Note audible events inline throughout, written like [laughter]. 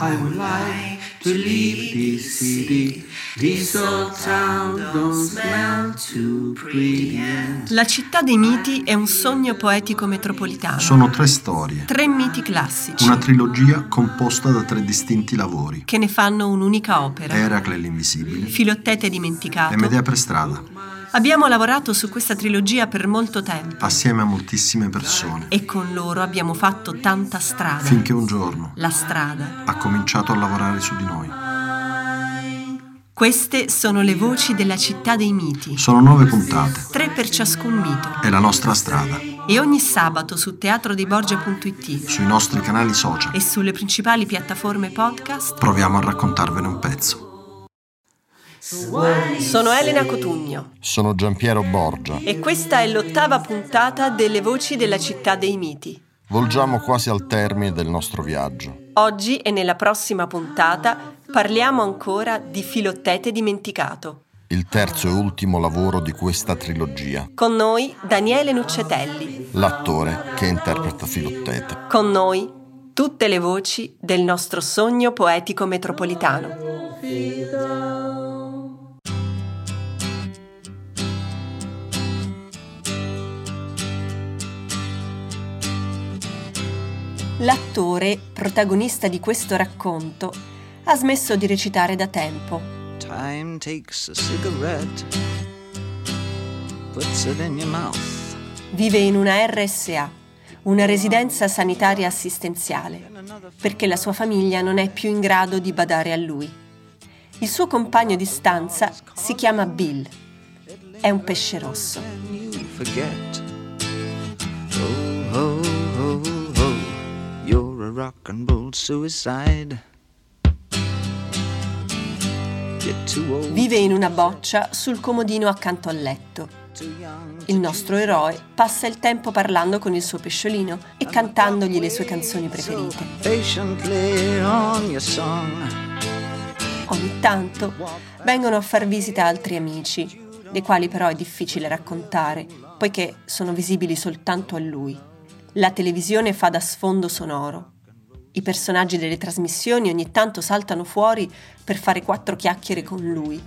I would like to leave this city. This old town don't smell too pretty. La città dei miti è un sogno poetico metropolitano. Sono tre storie, Tre miti classici una trilogia composta da tre distinti lavori. che ne fanno un'unica opera. Eracle l'invisibile Filottete dimenticato. e Medea per strada, Abbiamo lavorato su questa trilogia per molto tempo assieme a moltissime persone, e con loro abbiamo fatto tanta strada. finché un giorno La strada. ha cominciato a lavorare su di noi. Queste sono le voci della città dei miti. Sono nove puntate, Tre per ciascun mito. è la nostra strada, E ogni sabato su teatrodeiborgia.it sui nostri canali social. e sulle principali piattaforme podcast Proviamo a raccontarvene un pezzo. Sono Elena Cotugno Sono Giampiero Borgia. e questa è l'ottava puntata delle voci della città dei miti. Volgiamo quasi al termine del nostro viaggio. Oggi e nella prossima puntata parliamo ancora di Filottete dimenticato. Il terzo e ultimo lavoro di questa trilogia. Con noi Daniele Nuccetelli. L'attore che interpreta Filottete. Con noi tutte le voci del nostro sogno poetico metropolitano. L'attore, protagonista di questo racconto, ha smesso di recitare da tempo. Time takes a cigarette, puts it in your mouth. Vive in una RSA, una residenza sanitaria assistenziale, perché la sua famiglia non è più in grado di badare a lui. Il suo compagno di stanza si chiama Bill. È un pesce rosso. Forget. Oh, rock and roll suicide. Vive in una boccia sul comodino accanto al letto. Il nostro eroe passa il tempo parlando con il suo pesciolino e cantandogli le sue canzoni preferite. Ogni tanto vengono a far visita altri amici, dei quali però è difficile raccontare, poiché sono visibili soltanto a lui. La televisione fa da sfondo sonoro. I personaggi delle trasmissioni ogni tanto saltano fuori per fare quattro chiacchiere con lui.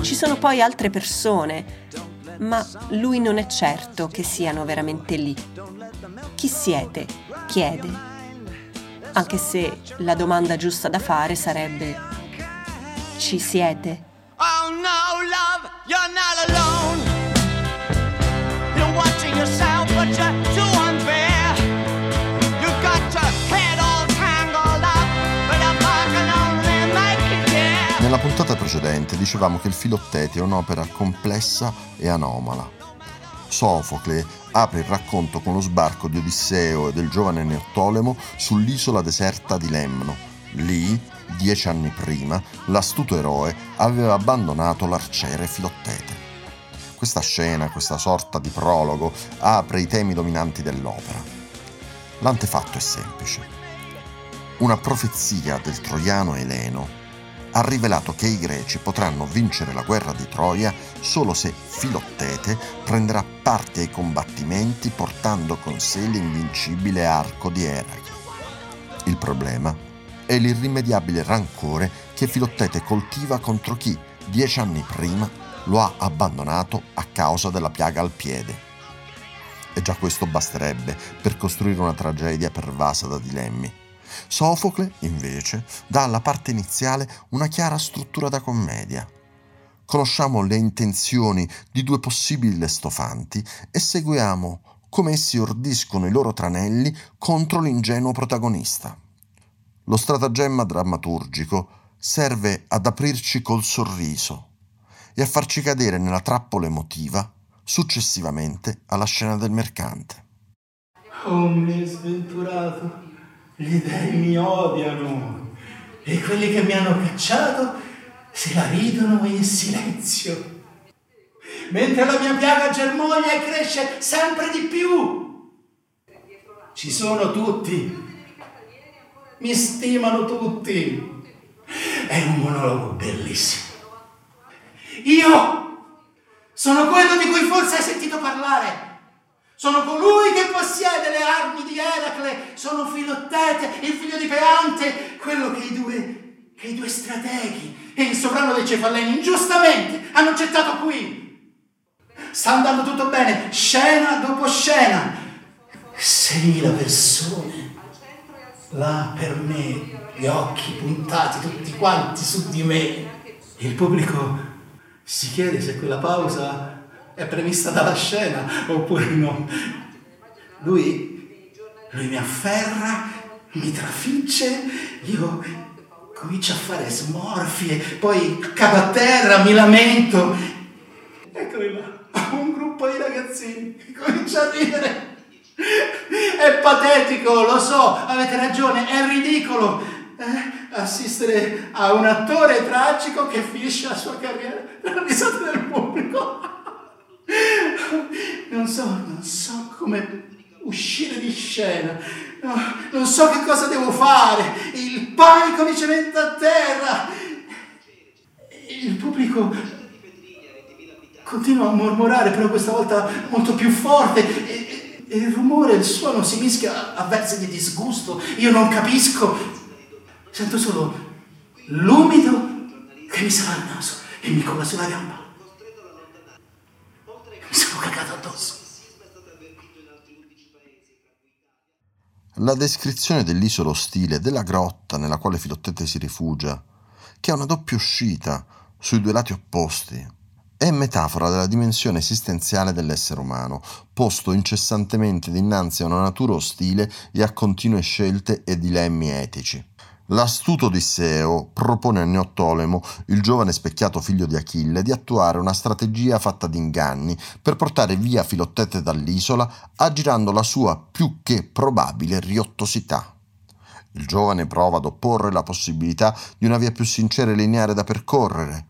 Ci sono poi altre persone, ma lui non è certo che siano veramente lì. Chi siete? chiede. Anche se la domanda giusta da fare sarebbe ci siete? Oh no, love, you're not alone. You're watching yourself, but you're too unfair. You've got your head all tangled up, but a can only make it there. Nella puntata precedente dicevamo che il Filottete è un'opera complessa e anomala. Sofocle apre il racconto con lo sbarco di Odisseo e del giovane Neottolemo sull'isola deserta di Lemno. Lì, dieci anni prima, l'astuto eroe aveva abbandonato l'arciere Filottete. Questa scena, questa sorta di prologo, apre i temi dominanti dell'opera. L'antefatto è semplice. Una profezia del troiano Eleno ha rivelato che i greci potranno vincere la guerra di Troia solo se Filottete prenderà parte ai combattimenti portando con sé l'invincibile arco di Eracle. Il problema è l'irrimediabile rancore che Filottete coltiva contro chi, dieci anni prima, lo ha abbandonato a causa della piaga al piede. E già questo basterebbe per costruire una tragedia pervasa da dilemmi. Sofocle, invece, dà alla parte iniziale una chiara struttura da commedia. Conosciamo le intenzioni di due possibili lestofanti e seguiamo come essi ordiscono i loro tranelli contro l'ingenuo protagonista. Lo stratagemma drammaturgico serve ad aprirci col sorriso e a farci cadere nella trappola emotiva successivamente alla scena del mercante. Oh me sventurato, gli dei mi odiano e quelli che mi hanno cacciato se la ridono in silenzio. Mentre la mia piaga germoglia e cresce sempre di più. Ci sono tutti, mi stimano tutti. È un monologo bellissimo. Io sono quello di cui forse hai sentito parlare. Sono colui che possiede le armi di Eracle. Sono Filottete, il figlio di Peante, quello che i due, che i due strateghi e il sovrano dei Cefaleni ingiustamente hanno gettato qui. Sta andando tutto bene, scena dopo scena. 6.000 persone. Là per me, gli occhi puntati tutti quanti su di me. Il pubblico si chiede se quella pausa è prevista dalla scena oppure no. Lui, lui mi afferra, mi trafigge, io comincio a fare smorfie, poi cado a terra, mi lamento. Eccoli là, un gruppo di ragazzini comincia a ridere. È patetico, lo so, avete ragione, è ridicolo eh, assistere a un attore tragico che finisce la sua carriera per la risata del pubblico. Non so, non so come uscire di scena, no, non so che cosa devo fare, il panico mi cementa a terra. Il pubblico continua a mormorare, però questa volta molto più forte. Il rumore, il suono si mischia a versi di disgusto. Io non capisco. Sento solo l'umido che mi sale al naso e mi cola sulla gamba. Mi sono cagato addosso. La descrizione dell'isola ostile della grotta nella quale Filottete si rifugia, che ha una doppia uscita sui due lati opposti, è metafora della dimensione esistenziale dell'essere umano, posto incessantemente dinanzi a una natura ostile e a continue scelte e dilemmi etici. L'astuto Odisseo propone a Neottolemo, il giovane specchiato figlio di Achille, di attuare una strategia fatta di inganni per portare via Filottete dall'isola, aggirando la sua più che probabile riottosità. Il giovane prova ad opporre la possibilità di una via più sincera e lineare da percorrere.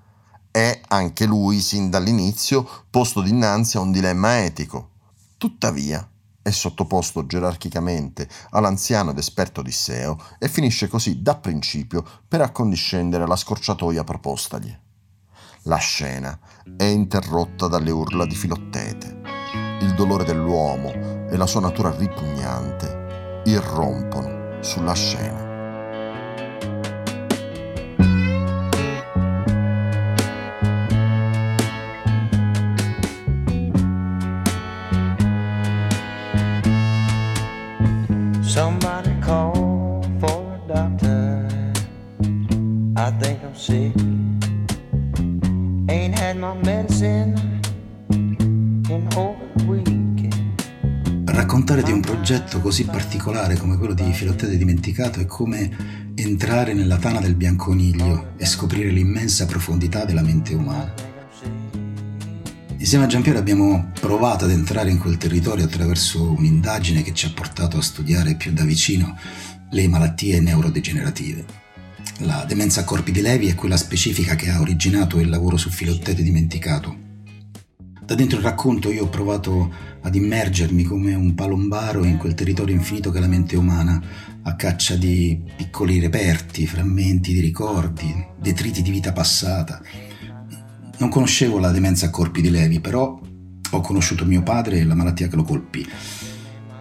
È anche lui, sin dall'inizio, posto dinanzi a un dilemma etico. Tuttavia, è sottoposto gerarchicamente all'anziano ed esperto Odisseo e finisce così da principio per accondiscendere alla scorciatoia propostagli. La scena è interrotta dalle urla di Filottete. Il dolore dell'uomo e la sua natura ripugnante irrompono sulla scena. Così particolare come quello di Filottete Dimenticato è come entrare nella tana del bianconiglio e scoprire l'immensa profondità della mente umana. Insieme a Giampiero abbiamo provato ad entrare in quel territorio attraverso un'indagine che ci ha portato a studiare più da vicino le malattie neurodegenerative. La demenza a corpi di Levi è quella specifica che ha originato il lavoro su Filottete dimenticato. Da dentro il racconto io ho provato ad immergermi come un palombaro in quel territorio infinito che è la mente umana, a caccia di piccoli reperti, frammenti di ricordi, detriti di vita passata. Non conoscevo la demenza a corpi di Levi, però ho conosciuto mio padre e la malattia che lo colpì.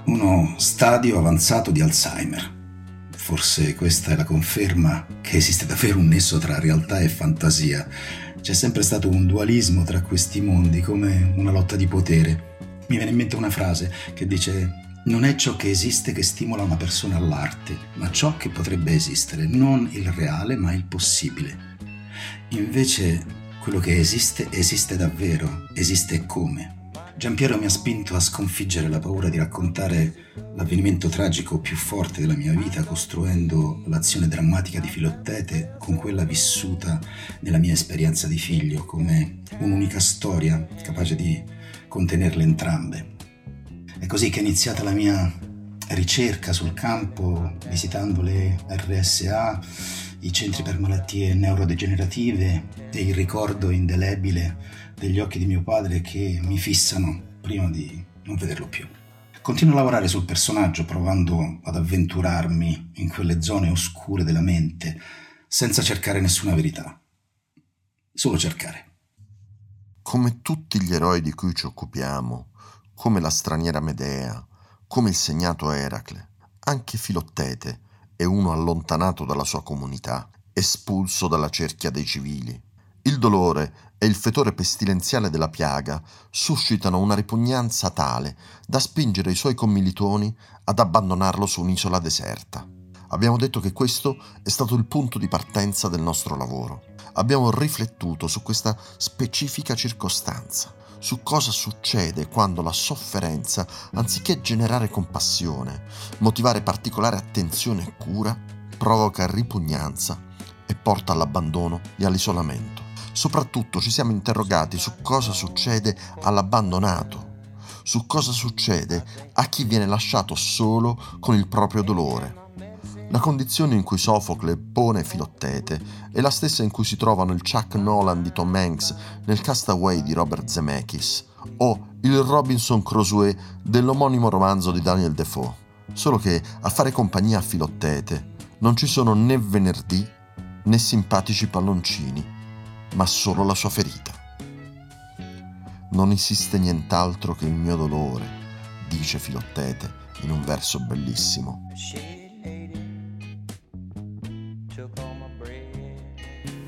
Uno stadio avanzato di Alzheimer. Forse questa è la conferma che esiste davvero un nesso tra realtà e fantasia. C'è sempre stato un dualismo tra questi mondi, come una lotta di potere. Mi viene in mente una frase che dice non è ciò che esiste che stimola una persona all'arte, ma ciò che potrebbe esistere, non il reale, ma il possibile. Invece quello che esiste esiste davvero, esiste come. Giampiero mi ha spinto a sconfiggere la paura di raccontare l'avvenimento tragico più forte della mia vita, costruendo l'azione drammatica di Filottete con quella vissuta nella mia esperienza di figlio, come un'unica storia capace di contenerle entrambe. È così che è iniziata la mia ricerca sul campo, visitando le RSA, i centri per malattie neurodegenerative e il ricordo indelebile degli occhi di mio padre che mi fissano prima di non vederlo più. Continuo a lavorare sul personaggio provando ad avventurarmi in quelle zone oscure della mente senza cercare nessuna verità. Solo cercare. Come tutti gli eroi di cui ci occupiamo, come la straniera Medea, come il segnato Eracle, anche Filottete è uno allontanato dalla sua comunità, espulso dalla cerchia dei civili. Il dolore e il fetore pestilenziale della piaga suscitano una ripugnanza tale da spingere i suoi commilitoni ad abbandonarlo su un'isola deserta. Abbiamo detto che questo è stato il punto di partenza del nostro lavoro. Abbiamo riflettuto su questa specifica circostanza, su cosa succede quando la sofferenza, anziché generare compassione, motivare particolare attenzione e cura, provoca ripugnanza e porta all'abbandono e all'isolamento. Soprattutto ci siamo interrogati su cosa succede all'abbandonato, su cosa succede a chi viene lasciato solo con il proprio dolore. La condizione in cui Sofocle pone Filottete è la stessa in cui si trovano il Chuck Nolan di Tom Hanks nel Castaway di Robert Zemeckis o il Robinson Crusoe dell'omonimo romanzo di Daniel Defoe. Solo che a fare compagnia a Filottete non ci sono né venerdì né simpatici palloncini ma solo la sua ferita. Non esiste nient'altro che il mio dolore, dice Filottete in un verso bellissimo.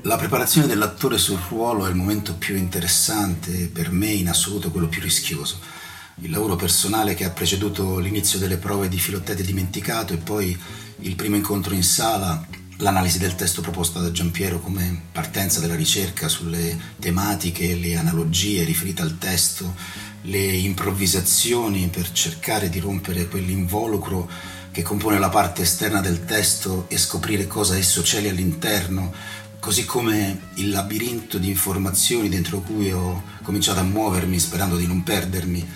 La preparazione dell'attore sul ruolo è il momento più interessante, per me in assoluto quello più rischioso. Il lavoro personale che ha preceduto l'inizio delle prove di Filottete dimenticato e poi il primo incontro in sala l'analisi del testo proposta da Giampiero come partenza della ricerca sulle tematiche, le analogie riferite al testo, le improvvisazioni per cercare di rompere quell'involucro che compone la parte esterna del testo e scoprire cosa esso celi all'interno, così come il labirinto di informazioni dentro cui ho cominciato a muovermi sperando di non perdermi,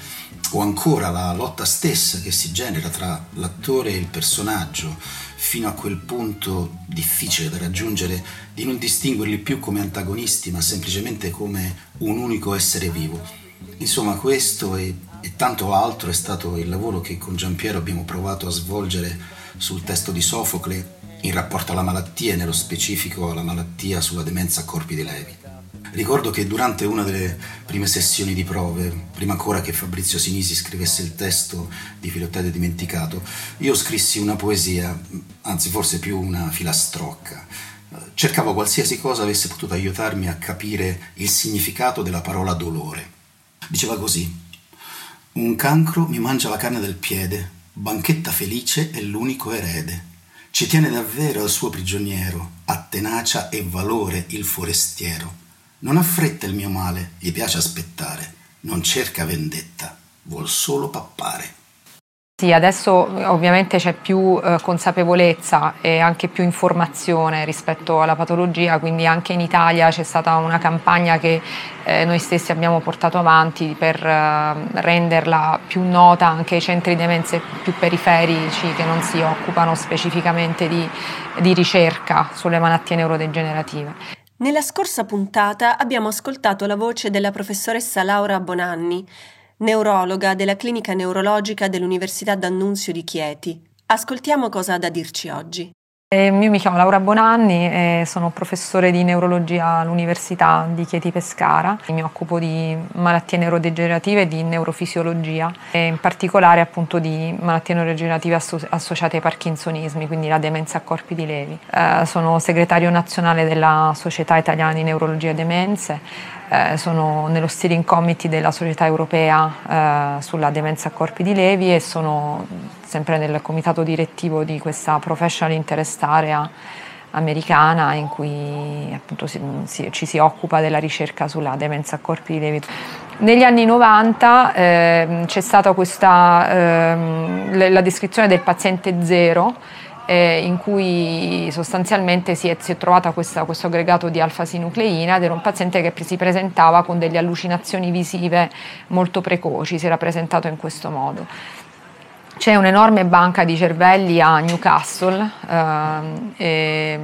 o ancora la lotta stessa che si genera tra l'attore e il personaggio, fino a quel punto difficile da raggiungere di non distinguerli più come antagonisti, ma semplicemente come un unico essere vivo. Insomma, questo e, e tanto altro è stato il lavoro che con Giampiero abbiamo provato a svolgere sul testo di Sofocle in rapporto alla malattia e nello specifico alla malattia sulla demenza a corpi di Levi. Ricordo che durante una delle prime sessioni di prove, prima ancora che Fabrizio Sinisi scrivesse il testo di Filottete dimenticato, io scrissi una poesia, anzi forse più una filastrocca. Cercavo qualsiasi cosa avesse potuto aiutarmi a capire il significato della parola dolore. Diceva così: Un cancro mi mangia la carne del piede, banchetta felice è l'unico erede. Ci tiene davvero al suo prigioniero, a tenacia e valore il forestiero non ha fretta il mio male, gli piace aspettare, non cerca vendetta, vuol solo pappare. Sì, adesso ovviamente c'è più eh, consapevolezza e anche più informazione rispetto alla patologia, quindi anche in Italia c'è stata una campagna che eh, noi stessi abbiamo portato avanti per eh, renderla più nota anche ai centri demenze più periferici che non si occupano specificamente di, di ricerca sulle malattie neurodegenerative. Nella scorsa puntata abbiamo ascoltato la voce della professoressa Laura Bonanni, neurologa della clinica neurologica dell'Università D'Annunzio di Chieti. Ascoltiamo cosa ha da dirci oggi. Eh, io mi chiamo Laura Bonanni e sono professore di neurologia all'Università di Chieti Pescara. Mi occupo di malattie neurodegenerative e di neurofisiologia, e in particolare appunto di malattie neurodegenerative asso- associate ai parkinsonismi, quindi la demenza a corpi di levi. Eh, sono segretario nazionale della Società Italiana di Neurologia e Demenze eh, sono nello steering committee della società europea eh, sulla demenza a corpi di levi e sono sempre nel comitato direttivo di questa professional interest area americana in cui appunto si, si, ci si occupa della ricerca sulla demenza a corpi di David. Negli anni 90 eh, c'è stata questa, eh, la descrizione del paziente zero, eh, in cui sostanzialmente si è, si è trovata questa, questo aggregato di alfa-sinucleina ed era un paziente che si presentava con delle allucinazioni visive molto precoci, si era presentato in questo modo. C'è un'enorme banca di cervelli a Newcastle eh,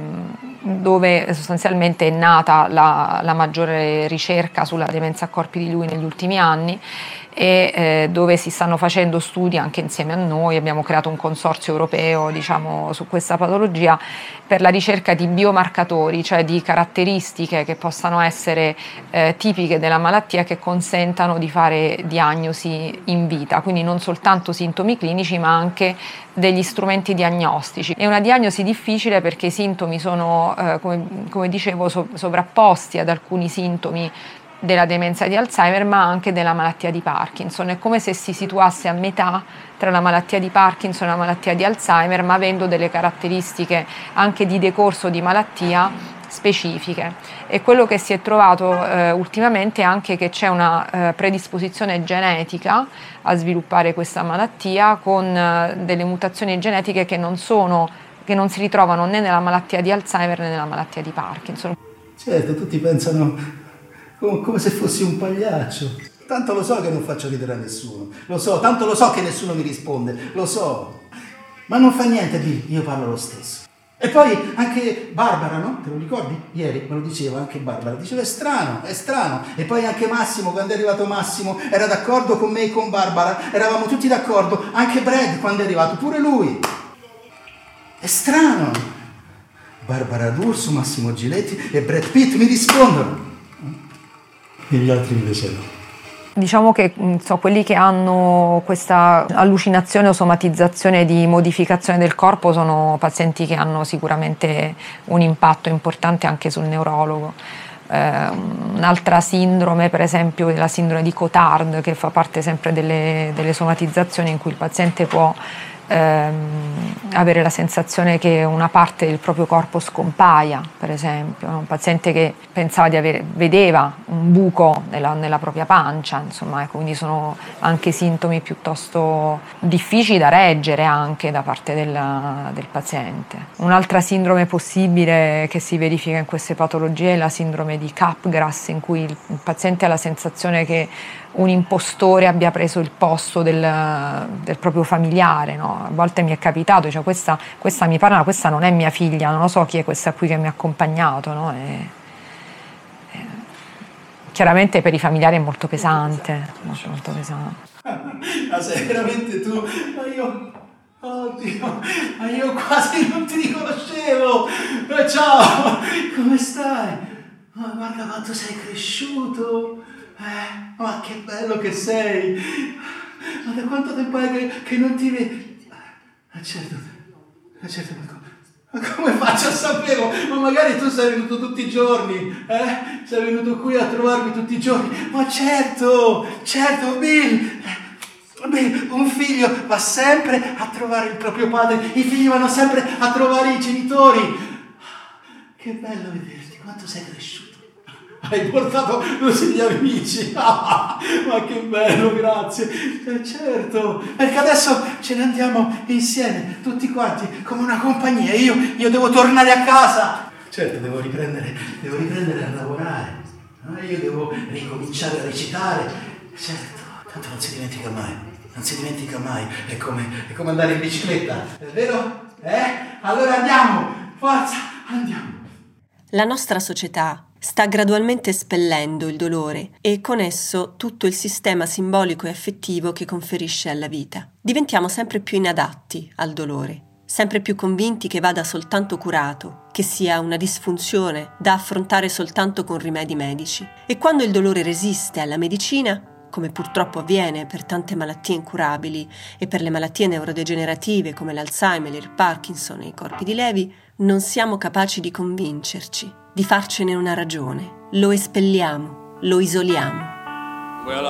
dove sostanzialmente è nata la, la maggiore ricerca sulla demenza a corpi di lui negli ultimi anni e eh, dove si stanno facendo studi anche insieme a noi, abbiamo creato un consorzio europeo diciamo, su questa patologia per la ricerca di biomarcatori, cioè di caratteristiche che possano essere eh, tipiche della malattia che consentano di fare diagnosi in vita, quindi non soltanto sintomi clinici ma anche degli strumenti diagnostici. È una diagnosi difficile perché i sintomi sono, eh, come, come, dicevo, so, sovrapposti ad alcuni sintomi della demenza di Alzheimer ma anche della malattia di Parkinson. È come se si situasse a metà tra la malattia di Parkinson e la malattia di Alzheimer ma avendo delle caratteristiche anche di decorso di malattia specifiche. E quello che si è trovato eh, ultimamente è anche che c'è una eh, predisposizione genetica a sviluppare questa malattia con eh, delle mutazioni genetiche che non, sono, che non si ritrovano né nella malattia di Alzheimer né nella malattia di Parkinson. Certo, tutti pensano come se fossi un pagliaccio. Tanto lo so che non faccio ridere a nessuno, lo so, tanto lo so che nessuno mi risponde, lo so. Ma non fa niente, Bill, io parlo lo stesso. E poi anche Barbara, no? Te lo ricordi? Ieri me lo diceva anche Barbara, diceva è strano, è strano. E poi anche Massimo, quando è arrivato Massimo, era d'accordo con me e con Barbara, eravamo tutti d'accordo, anche Brad quando è arrivato, pure lui. È strano. Barbara D'Urso, Massimo Giletti e Brad Pitt mi rispondono e gli altri invece no. Diciamo che so, quelli che hanno questa allucinazione o somatizzazione di modificazione del corpo sono pazienti che hanno sicuramente un impatto importante anche sul neurologo. Eh, un'altra sindrome, per esempio, è la sindrome di Cotard, che fa parte sempre delle, delle somatizzazioni in cui il paziente può ehm, avere la sensazione che una parte del proprio corpo scompaia, per esempio, un paziente che pensava di avere, vedeva un buco nella, nella propria pancia, insomma, ecco, quindi sono anche sintomi piuttosto difficili da reggere anche da parte del, del paziente. Un'altra sindrome possibile che si verifica in queste patologie è la sindrome di Capgras, in cui il paziente ha la sensazione che un impostore abbia preso il posto del, del proprio familiare. No? A volte mi è capitato, cioè questa, questa, mi parla, questa non è mia figlia, non lo so chi è questa qui che mi ha accompagnato. No? E, e, chiaramente per i familiari è molto pesante, molto, molto pesante. [laughs] Ma sei veramente tu? Ma io... Oddio, ma io quasi non ti riconoscevo! Ma ciao, come stai? Ma guarda quanto sei cresciuto! Eh, ma che bello che sei! Ma da quanto tempo è che, che non ti vedi? Ma certo, ma certo, ma come faccio a saperlo? Ma magari tu sei venuto tutti i giorni, eh? Sei venuto qui a trovarmi tutti i giorni. Ma certo, certo, Bill! Bill, un figlio va sempre a trovare il proprio padre, i figli vanno sempre a trovare i genitori. Che bello vederti, quanto sei cresciuto hai portato tutti gli amici. [laughs] ma che bello, grazie. Eh, certo, perché adesso ce ne andiamo insieme, tutti quanti, come una compagnia. Io, io devo tornare a casa. Certo, devo riprendere, devo riprendere a lavorare. Io devo ricominciare a recitare. Certo, tanto non si dimentica mai. Non si dimentica mai. È come, è come andare in bicicletta. È vero? Eh? Allora andiamo. Forza, andiamo. La nostra società sta gradualmente espellendo il dolore e con esso tutto il sistema simbolico e affettivo che conferisce alla vita. Diventiamo sempre più inadatti al dolore, sempre più convinti che vada soltanto curato, che sia una disfunzione da affrontare soltanto con rimedi medici. E quando il dolore resiste alla medicina, come purtroppo avviene per tante malattie incurabili e per le malattie neurodegenerative come l'Alzheimer, il Parkinson e i corpi di Levi, non siamo capaci di convincerci, di farcene una ragione. Lo espelliamo, lo isoliamo. Well,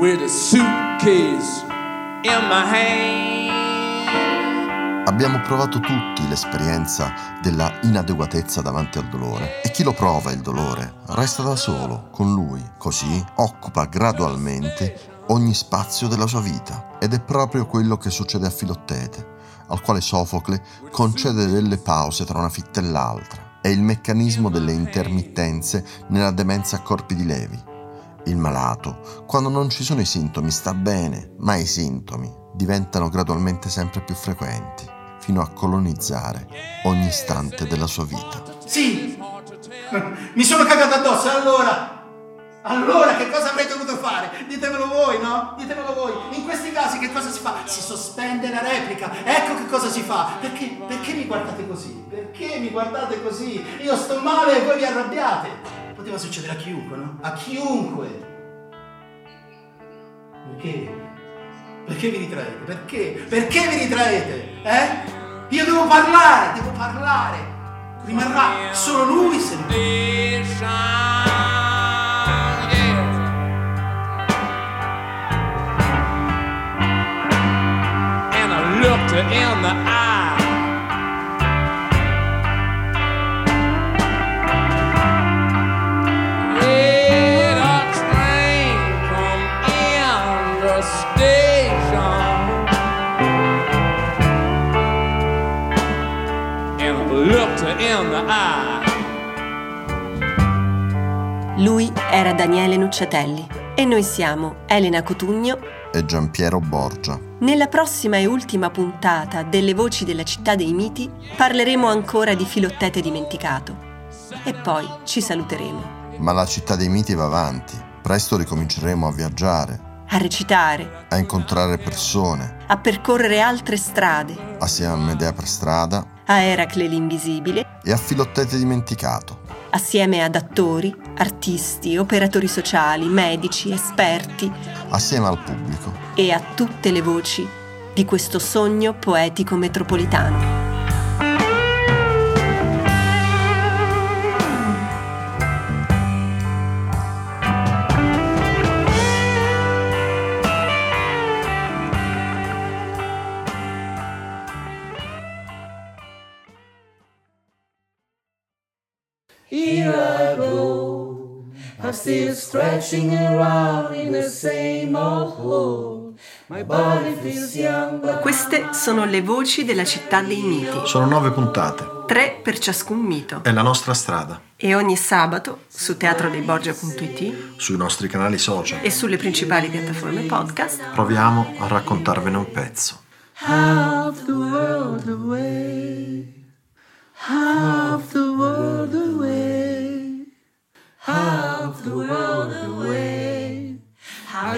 with a suitcase in my hand. Abbiamo provato tutti l'esperienza della inadeguatezza davanti al dolore e chi lo prova il dolore resta da solo con lui, così occupa gradualmente ogni spazio della sua vita ed è proprio quello che succede a Filottete, al quale Sofocle concede delle pause tra una fitta e l'altra. È il meccanismo delle intermittenze nella demenza a corpi di levi. Il malato, quando non ci sono i sintomi, sta bene, ma i sintomi diventano gradualmente sempre più frequenti, fino a colonizzare ogni istante della sua vita. Sì, [laughs] mi sono cagato addosso, allora? Allora che cosa avrei dovuto fare? Ditemelo voi, no? Ditemelo voi. In questi casi che cosa si fa? Si sospende la replica. Ecco che cosa si fa. Perché, perché mi guardate così? Perché mi guardate così? Io sto male e voi vi arrabbiate. Poteva succedere a chiunque, no? A chiunque. Perché? Perché vi ritraete? Perché? Perché vi ritraete? Eh? Io devo parlare, devo parlaare. Rimarrà solo lui se her in the eye. Lui era Daniele Nucciatelli e noi siamo Elena Cotugno. E Giampiero Borgia. Nella prossima e ultima puntata delle Voci della città dei miti parleremo ancora di Filottete dimenticato. E poi ci saluteremo. Ma la città dei miti va avanti. Presto ricominceremo a viaggiare, A recitare, a incontrare persone, a percorrere altre strade, assieme a Medea per strada a Eracle l'invisibile, e a Filottete dimenticato. Assieme ad attori, artisti, operatori sociali, medici, esperti assieme al pubblico. e a tutte le voci di questo sogno poetico metropolitano. Still stretching around in the same old hole. My body feels young, but Queste sono le voci della città dei miti, Sono nove puntate. tre per ciascun mito. È la nostra strada. E ogni sabato su teatrodeiborgia.it Sui nostri canali social. e sulle principali piattaforme podcast Proviamo a raccontarvene un pezzo. half the world away. Half the world away.